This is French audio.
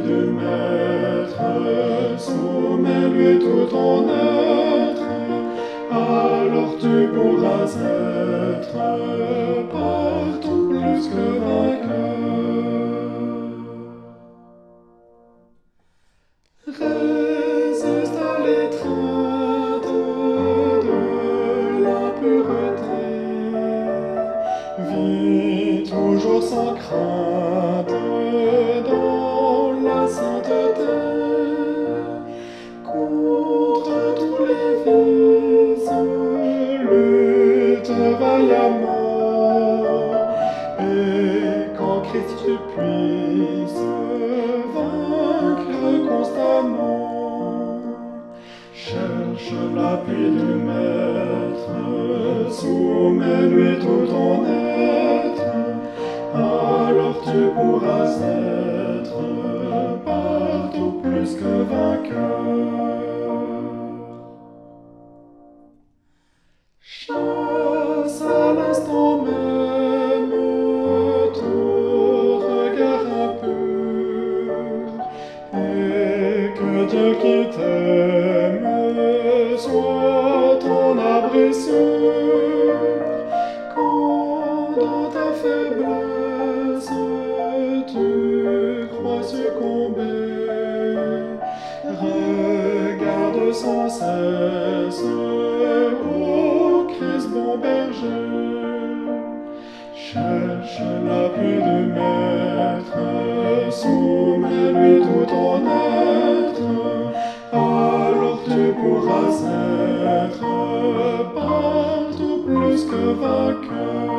du maître, soumets-lui tout ton être, alors tu pourras être. Toujours sans crainte dans la sainteté. Contre tous les vices, lutte vaillamment. Et quand Christ tu puisses vaincre constamment, cherche l'appui du pourras être partout plus que vainqueur. Chasse à l'instant même tout regard impur, et que Dieu qui t'aime soit ton abri sûr. Quand dans ta faiblesse tu crois succomber, regarde sans cesse ô Christ bon berger. Cherche l'appui du Maître, soumets-lui tout ton être, alors tu pourras être partout plus que vainqueur.